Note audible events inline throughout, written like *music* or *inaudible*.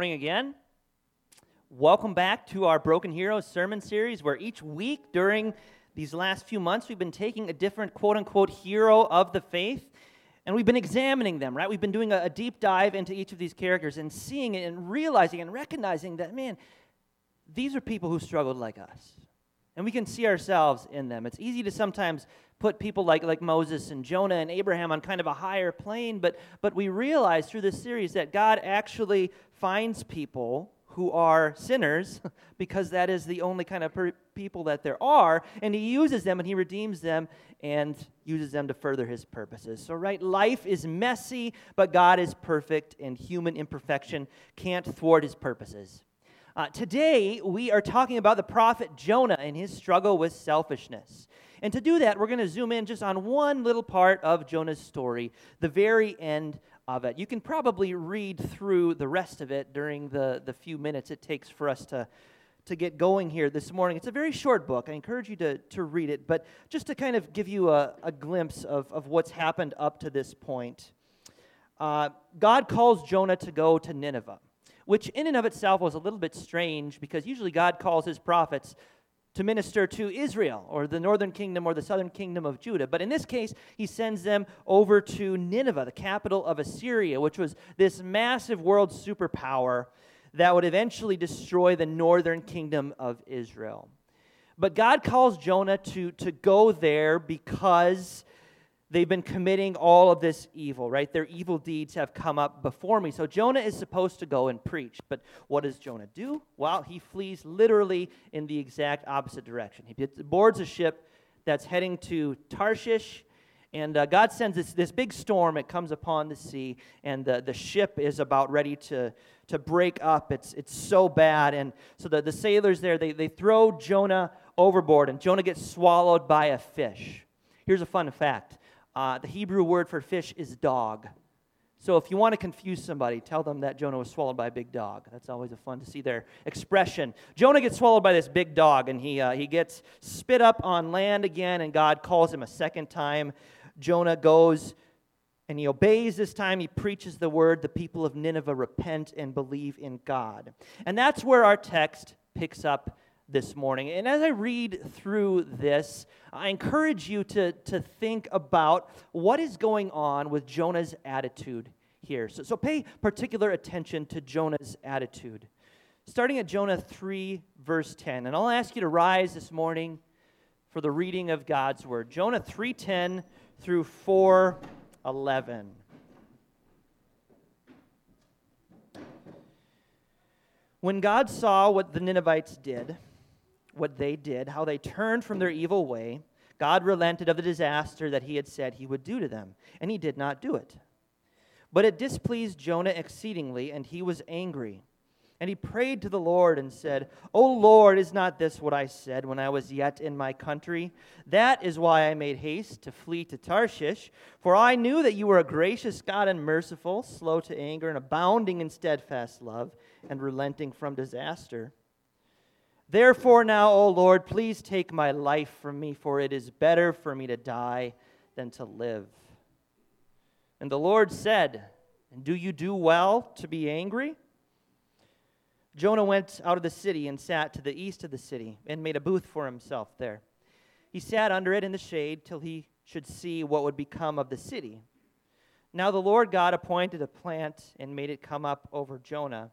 Morning again. Welcome back to our Broken Heroes sermon series, where each week during these last few months we've been taking a different quote unquote hero of the faith and we've been examining them, right? We've been doing a, a deep dive into each of these characters and seeing it and realizing and recognizing that, man, these are people who struggled like us. And we can see ourselves in them. It's easy to sometimes put people like, like Moses and Jonah and Abraham on kind of a higher plane, but, but we realize through this series that God actually finds people who are sinners *laughs* because that is the only kind of per- people that there are and he uses them and he redeems them and uses them to further his purposes. So right life is messy but god is perfect and human imperfection can't thwart his purposes. Uh, today we are talking about the prophet jonah and his struggle with selfishness. And to do that we're going to zoom in just on one little part of jonah's story the very end of it. You can probably read through the rest of it during the, the few minutes it takes for us to, to get going here this morning. It's a very short book. I encourage you to, to read it, but just to kind of give you a, a glimpse of, of what's happened up to this point. Uh, God calls Jonah to go to Nineveh, which in and of itself was a little bit strange because usually God calls his prophets to minister to Israel or the northern kingdom or the southern kingdom of Judah. But in this case, he sends them over to Nineveh, the capital of Assyria, which was this massive world superpower that would eventually destroy the northern kingdom of Israel. But God calls Jonah to, to go there because they've been committing all of this evil, right? Their evil deeds have come up before me. So Jonah is supposed to go and preach. But what does Jonah do? Well, he flees literally in the exact opposite direction. He boards a ship that's heading to Tarshish. And uh, God sends this, this big storm. It comes upon the sea, and the, the ship is about ready to, to break up. It's, it's so bad. And so the, the sailors there, they, they throw Jonah overboard, and Jonah gets swallowed by a fish. Here's a fun fact uh, the Hebrew word for fish is dog. So if you want to confuse somebody, tell them that Jonah was swallowed by a big dog. That's always a fun to see their expression. Jonah gets swallowed by this big dog, and he, uh, he gets spit up on land again, and God calls him a second time. Jonah goes and he obeys this time. He preaches the word. The people of Nineveh repent and believe in God. And that's where our text picks up this morning. And as I read through this, I encourage you to, to think about what is going on with Jonah's attitude here. So, so pay particular attention to Jonah's attitude. Starting at Jonah 3, verse 10. And I'll ask you to rise this morning for the reading of God's word. Jonah 3:10 through 4:11. When God saw what the Ninevites did, what they did, how they turned from their evil way, God relented of the disaster that he had said he would do to them, and he did not do it. But it displeased Jonah exceedingly, and he was angry. And he prayed to the Lord and said, O Lord, is not this what I said when I was yet in my country? That is why I made haste to flee to Tarshish, for I knew that you were a gracious God and merciful, slow to anger, and abounding in steadfast love, and relenting from disaster. Therefore, now, O Lord, please take my life from me, for it is better for me to die than to live. And the Lord said, And Do you do well to be angry? Jonah went out of the city and sat to the east of the city and made a booth for himself there. He sat under it in the shade till he should see what would become of the city. Now the Lord God appointed a plant and made it come up over Jonah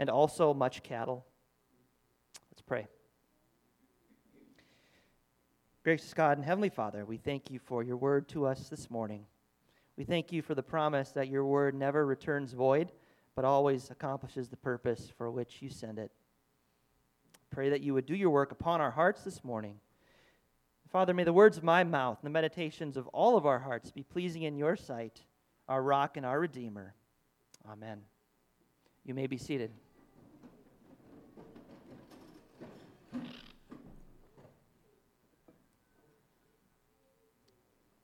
And also much cattle. Let's pray. Gracious God and Heavenly Father, we thank you for your word to us this morning. We thank you for the promise that your word never returns void, but always accomplishes the purpose for which you send it. Pray that you would do your work upon our hearts this morning. Father, may the words of my mouth and the meditations of all of our hearts be pleasing in your sight, our rock and our redeemer. Amen. You may be seated.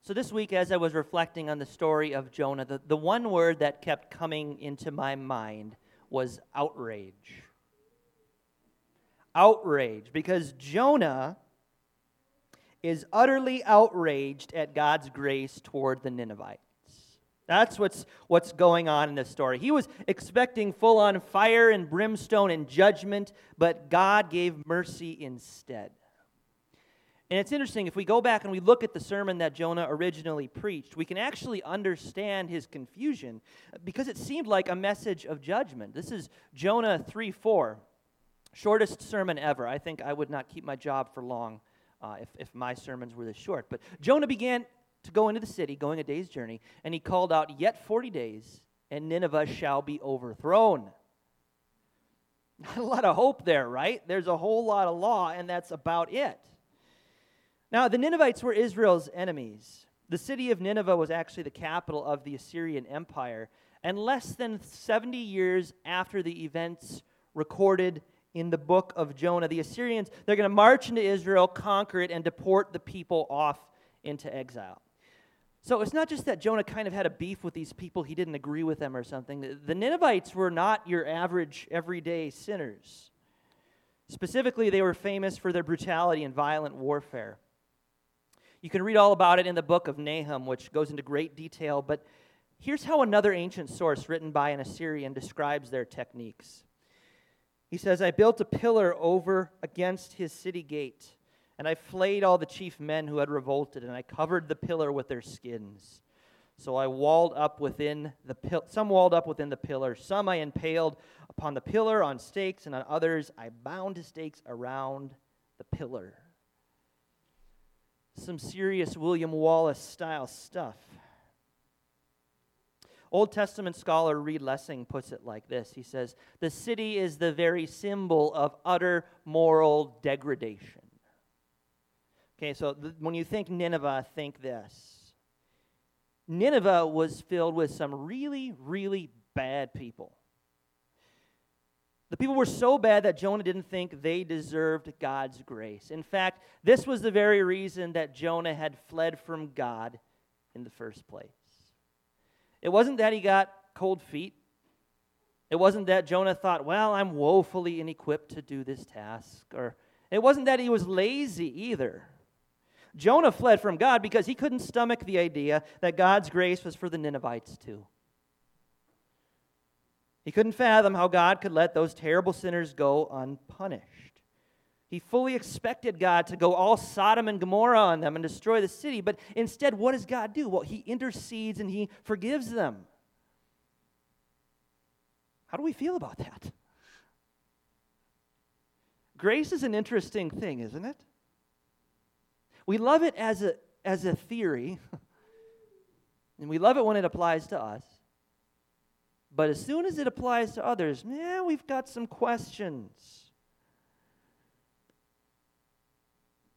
So, this week, as I was reflecting on the story of Jonah, the, the one word that kept coming into my mind was outrage. Outrage, because Jonah is utterly outraged at God's grace toward the Ninevites. That's what's, what's going on in this story. He was expecting full on fire and brimstone and judgment, but God gave mercy instead. And it's interesting, if we go back and we look at the sermon that Jonah originally preached, we can actually understand his confusion because it seemed like a message of judgment. This is Jonah 3 4, shortest sermon ever. I think I would not keep my job for long uh, if, if my sermons were this short. But Jonah began to go into the city, going a day's journey, and he called out, Yet 40 days, and Nineveh shall be overthrown. Not *laughs* a lot of hope there, right? There's a whole lot of law, and that's about it. Now, the Ninevites were Israel's enemies. The city of Nineveh was actually the capital of the Assyrian Empire. And less than 70 years after the events recorded in the book of Jonah, the Assyrians, they're going to march into Israel, conquer it, and deport the people off into exile. So it's not just that Jonah kind of had a beef with these people, he didn't agree with them or something. The Ninevites were not your average, everyday sinners. Specifically, they were famous for their brutality and violent warfare. You can read all about it in the book of Nahum, which goes into great detail, but here's how another ancient source written by an Assyrian describes their techniques. He says, I built a pillar over against his city gate, and I flayed all the chief men who had revolted, and I covered the pillar with their skins. So I walled up within the pil- some walled up within the pillar, some I impaled upon the pillar on stakes, and on others I bound stakes around the pillar some serious William Wallace style stuff. Old Testament scholar Reed Lessing puts it like this He says, The city is the very symbol of utter moral degradation. Okay, so th- when you think Nineveh, think this. Nineveh was filled with some really, really bad people. The people were so bad that Jonah didn't think they deserved God's grace. In fact, this was the very reason that Jonah had fled from God in the first place. It wasn't that he got cold feet. It wasn't that Jonah thought, well, I'm woefully inequipped to do this task. Or it wasn't that he was lazy either. Jonah fled from God because he couldn't stomach the idea that God's grace was for the Ninevites too. He couldn't fathom how God could let those terrible sinners go unpunished. He fully expected God to go all Sodom and Gomorrah on them and destroy the city, but instead, what does God do? Well, He intercedes and He forgives them. How do we feel about that? Grace is an interesting thing, isn't it? We love it as a, as a theory, *laughs* and we love it when it applies to us. But as soon as it applies to others, yeah, we've got some questions.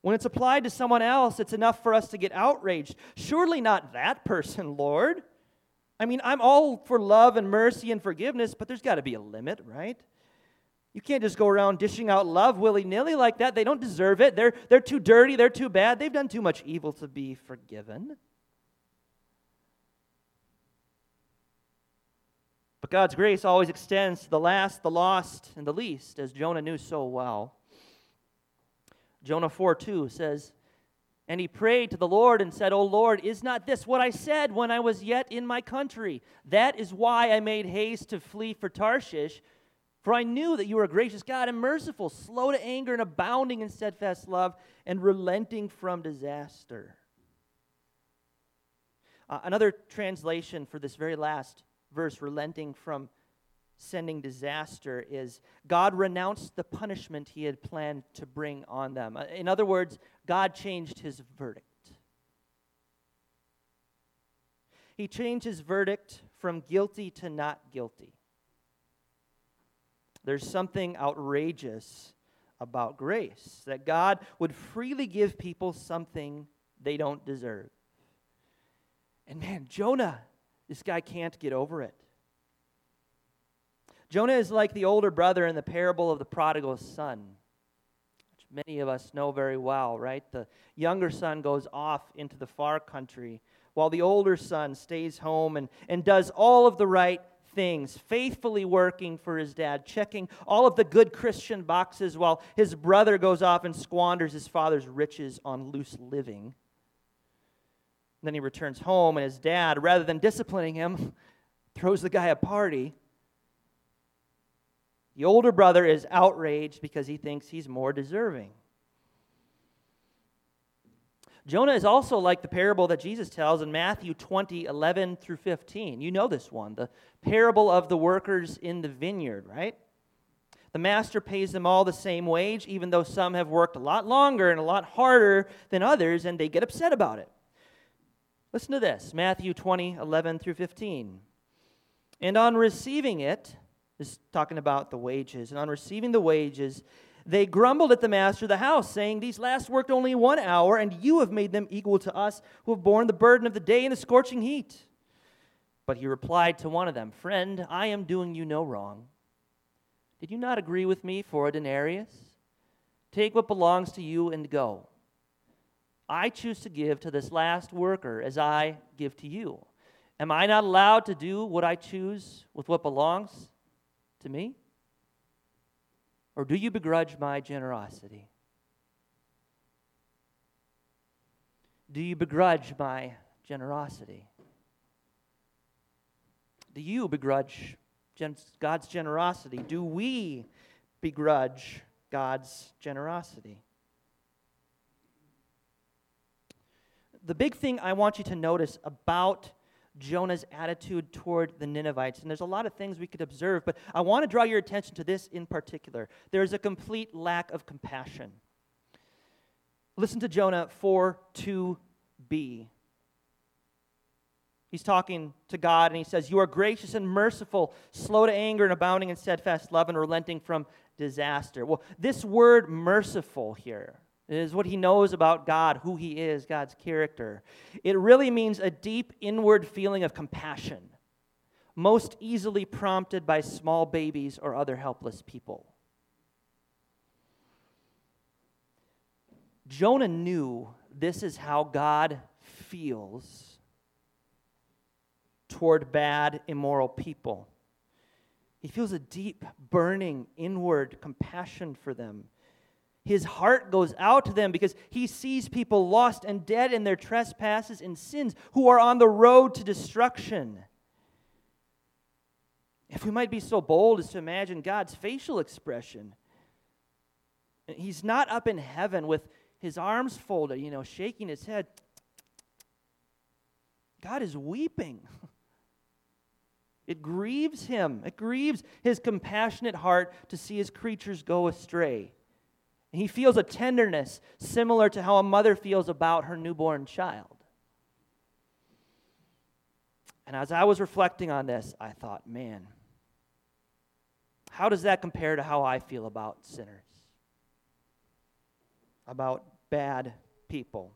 When it's applied to someone else, it's enough for us to get outraged. Surely not that person, *laughs* Lord. I mean, I'm all for love and mercy and forgiveness, but there's got to be a limit, right? You can't just go around dishing out love willy nilly like that. They don't deserve it. They're, they're too dirty. They're too bad. They've done too much evil to be forgiven. But God's grace always extends to the last, the lost, and the least, as Jonah knew so well. Jonah 4 2 says, And he prayed to the Lord and said, O Lord, is not this what I said when I was yet in my country? That is why I made haste to flee for Tarshish. For I knew that you were a gracious God and merciful, slow to anger and abounding in steadfast love, and relenting from disaster. Uh, another translation for this very last verse, relenting from sending disaster, is God renounced the punishment he had planned to bring on them. Uh, in other words, God changed his verdict. He changed his verdict from guilty to not guilty. There's something outrageous about grace that God would freely give people something they don't deserve. And man, Jonah, this guy can't get over it. Jonah is like the older brother in the parable of the prodigal son, which many of us know very well, right? The younger son goes off into the far country, while the older son stays home and, and does all of the right things, faithfully working for his dad, checking all of the good Christian boxes, while his brother goes off and squanders his father's riches on loose living. Then he returns home, and his dad, rather than disciplining him, *laughs* throws the guy a party. The older brother is outraged because he thinks he's more deserving. Jonah is also like the parable that Jesus tells in Matthew 20, 11 through 15. You know this one, the parable of the workers in the vineyard, right? The master pays them all the same wage, even though some have worked a lot longer and a lot harder than others, and they get upset about it. Listen to this Matthew 20, 11 through 15. And on receiving it, this is talking about the wages, and on receiving the wages, they grumbled at the master of the house, saying, These last worked only one hour, and you have made them equal to us who have borne the burden of the day in the scorching heat. But he replied to one of them, Friend, I am doing you no wrong. Did you not agree with me for a denarius? Take what belongs to you and go. I choose to give to this last worker as I give to you. Am I not allowed to do what I choose with what belongs to me? Or do you begrudge my generosity? Do you begrudge my generosity? Do you begrudge God's generosity? Do we begrudge God's generosity? The big thing I want you to notice about Jonah's attitude toward the Ninevites, and there's a lot of things we could observe, but I want to draw your attention to this in particular. There's a complete lack of compassion. Listen to Jonah 4 2b. He's talking to God and he says, You are gracious and merciful, slow to anger and abounding in steadfast love and relenting from disaster. Well, this word merciful here, it is what he knows about God, who he is, God's character. It really means a deep inward feeling of compassion, most easily prompted by small babies or other helpless people. Jonah knew this is how God feels toward bad, immoral people. He feels a deep, burning, inward compassion for them his heart goes out to them because he sees people lost and dead in their trespasses and sins who are on the road to destruction. If we might be so bold as to imagine God's facial expression, he's not up in heaven with his arms folded, you know, shaking his head. God is weeping. *laughs* It grieves him. It grieves his compassionate heart to see his creatures go astray. He feels a tenderness similar to how a mother feels about her newborn child. And as I was reflecting on this, I thought, man, how does that compare to how I feel about sinners? About bad people?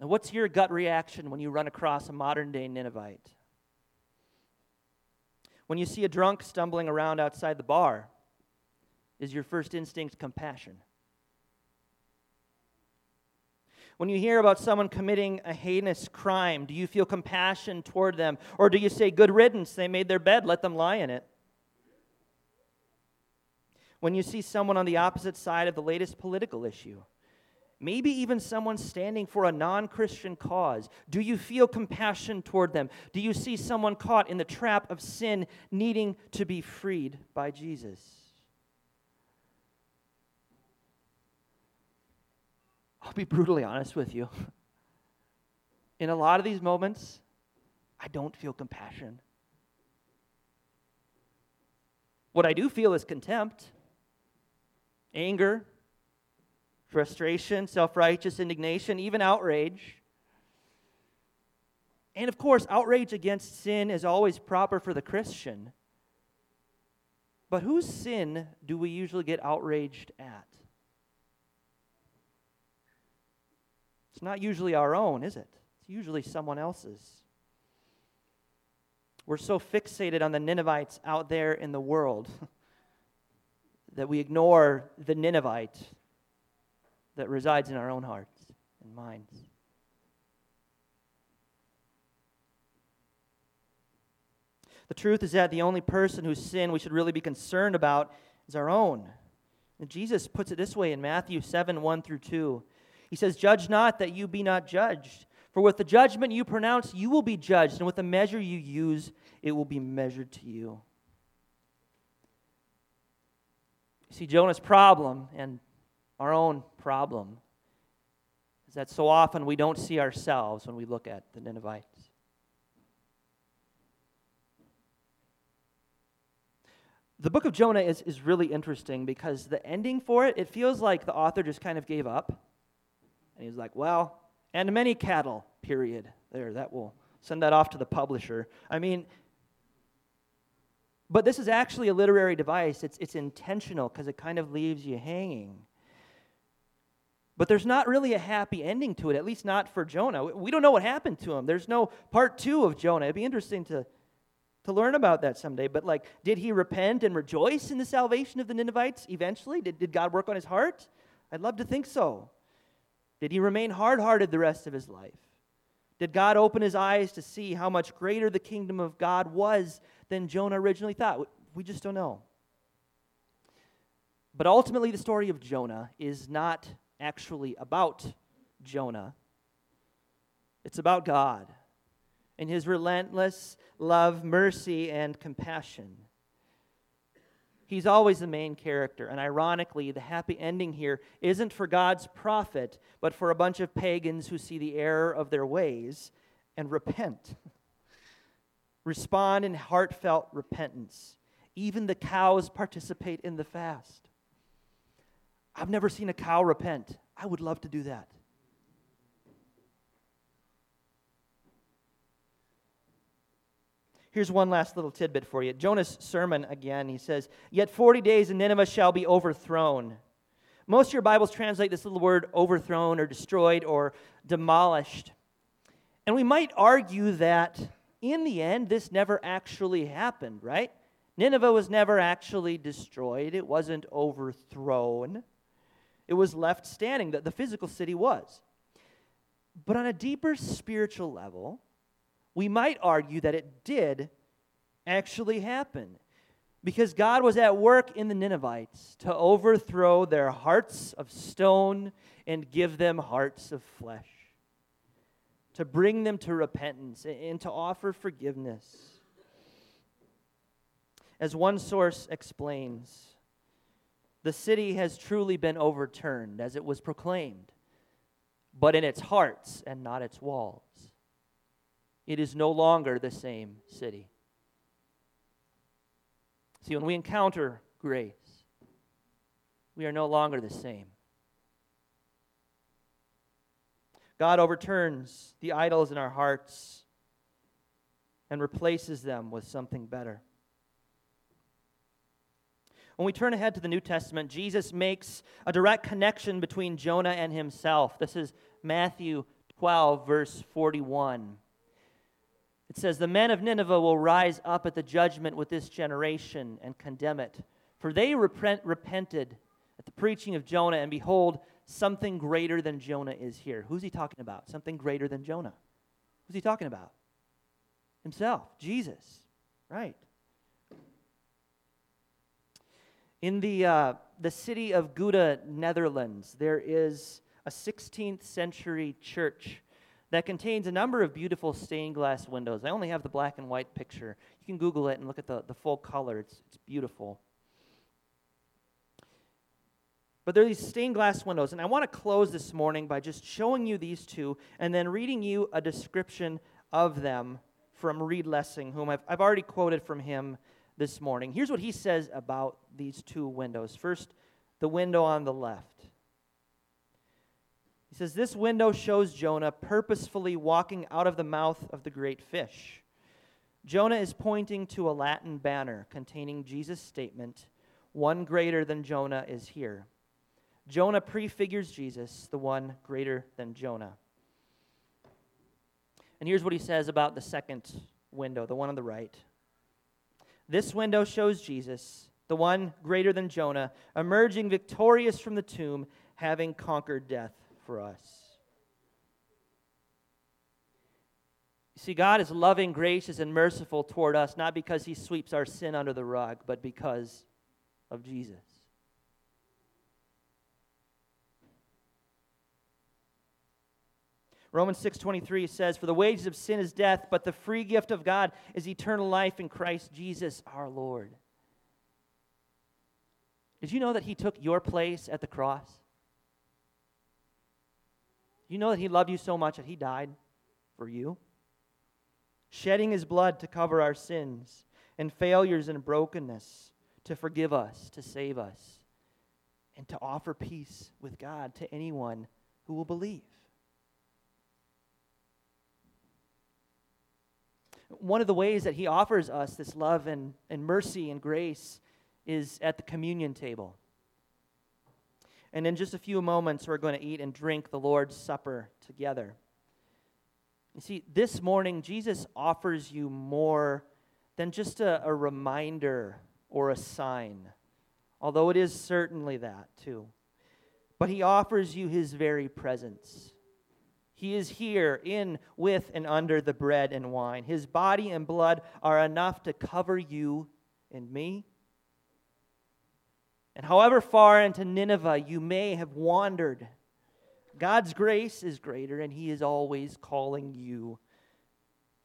And what's your gut reaction when you run across a modern day Ninevite? When you see a drunk stumbling around outside the bar, is your first instinct compassion? When you hear about someone committing a heinous crime, do you feel compassion toward them? Or do you say, Good riddance, they made their bed, let them lie in it? When you see someone on the opposite side of the latest political issue, maybe even someone standing for a non Christian cause, do you feel compassion toward them? Do you see someone caught in the trap of sin needing to be freed by Jesus? I'll be brutally honest with you. In a lot of these moments, I don't feel compassion. What I do feel is contempt, anger, frustration, self righteous indignation, even outrage. And of course, outrage against sin is always proper for the Christian. But whose sin do we usually get outraged at? It's not usually our own, is it? It's usually someone else's. We're so fixated on the Ninevites out there in the world *laughs* that we ignore the Ninevite that resides in our own hearts and minds. The truth is that the only person whose sin we should really be concerned about is our own. And Jesus puts it this way in Matthew 7 1 through 2. He says, Judge not that you be not judged. For with the judgment you pronounce, you will be judged, and with the measure you use, it will be measured to you. See, Jonah's problem and our own problem is that so often we don't see ourselves when we look at the Ninevites. The book of Jonah is, is really interesting because the ending for it, it feels like the author just kind of gave up. And he's like, well, and many cattle, period. There, that will send that off to the publisher. I mean, but this is actually a literary device. It's, it's intentional because it kind of leaves you hanging. But there's not really a happy ending to it, at least not for Jonah. We don't know what happened to him. There's no part two of Jonah. It'd be interesting to, to learn about that someday. But, like, did he repent and rejoice in the salvation of the Ninevites eventually? Did, did God work on his heart? I'd love to think so. Did he remain hard hearted the rest of his life? Did God open his eyes to see how much greater the kingdom of God was than Jonah originally thought? We just don't know. But ultimately, the story of Jonah is not actually about Jonah, it's about God and his relentless love, mercy, and compassion. He's always the main character. And ironically, the happy ending here isn't for God's prophet, but for a bunch of pagans who see the error of their ways and repent. *laughs* Respond in heartfelt repentance. Even the cows participate in the fast. I've never seen a cow repent. I would love to do that. Here's one last little tidbit for you. Jonah's sermon again, he says, Yet 40 days and Nineveh shall be overthrown. Most of your Bibles translate this little word overthrown or destroyed or demolished. And we might argue that in the end, this never actually happened, right? Nineveh was never actually destroyed, it wasn't overthrown. It was left standing, that the physical city was. But on a deeper spiritual level, we might argue that it did actually happen. Because God was at work in the Ninevites to overthrow their hearts of stone and give them hearts of flesh, to bring them to repentance and to offer forgiveness. As one source explains, the city has truly been overturned as it was proclaimed, but in its hearts and not its walls. It is no longer the same city. See, when we encounter grace, we are no longer the same. God overturns the idols in our hearts and replaces them with something better. When we turn ahead to the New Testament, Jesus makes a direct connection between Jonah and himself. This is Matthew 12, verse 41. It says, The men of Nineveh will rise up at the judgment with this generation and condemn it. For they repent, repented at the preaching of Jonah, and behold, something greater than Jonah is here. Who's he talking about? Something greater than Jonah. Who's he talking about? Himself, Jesus. Right. In the, uh, the city of Gouda, Netherlands, there is a 16th century church that contains a number of beautiful stained glass windows. I only have the black and white picture. You can Google it and look at the, the full color, it's, it's beautiful. But there are these stained glass windows, and I want to close this morning by just showing you these two and then reading you a description of them from Reed Lessing, whom I've, I've already quoted from him this morning. Here's what he says about these two windows. First, the window on the left. He says, This window shows Jonah purposefully walking out of the mouth of the great fish. Jonah is pointing to a Latin banner containing Jesus' statement, One greater than Jonah is here. Jonah prefigures Jesus, the one greater than Jonah. And here's what he says about the second window, the one on the right. This window shows Jesus, the one greater than Jonah, emerging victorious from the tomb, having conquered death for us. You see, God is loving, gracious, and merciful toward us, not because he sweeps our sin under the rug, but because of Jesus. Romans 6:23 says, "For the wages of sin is death, but the free gift of God is eternal life in Christ Jesus our Lord." Did you know that he took your place at the cross? You know that He loved you so much that He died for you? Shedding His blood to cover our sins and failures and brokenness, to forgive us, to save us, and to offer peace with God to anyone who will believe. One of the ways that He offers us this love and, and mercy and grace is at the communion table. And in just a few moments, we're going to eat and drink the Lord's Supper together. You see, this morning, Jesus offers you more than just a, a reminder or a sign, although it is certainly that too. But he offers you his very presence. He is here in, with, and under the bread and wine. His body and blood are enough to cover you and me and however far into Nineveh you may have wandered, God's grace is greater, and He is always calling you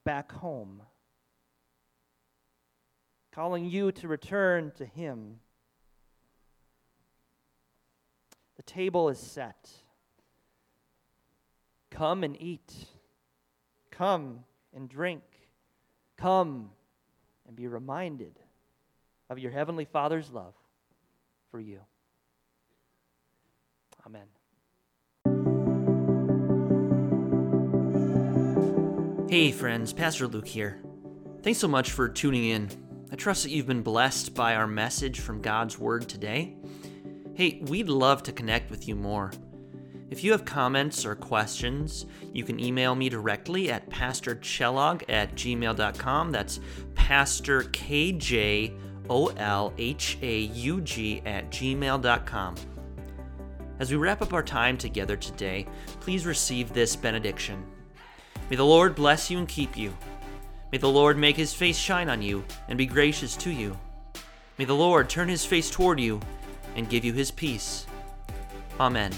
back home, calling you to return to Him. The table is set. Come and eat. Come and drink. Come and be reminded of your Heavenly Father's love for you. Amen. Hey, friends, Pastor Luke here. Thanks so much for tuning in. I trust that you've been blessed by our message from God's Word today. Hey, we'd love to connect with you more. If you have comments or questions, you can email me directly at pastorkjolhaug at gmail.com. That's Pastor KJ O L H A U G at gmail.com. As we wrap up our time together today, please receive this benediction. May the Lord bless you and keep you. May the Lord make his face shine on you and be gracious to you. May the Lord turn his face toward you and give you his peace. Amen.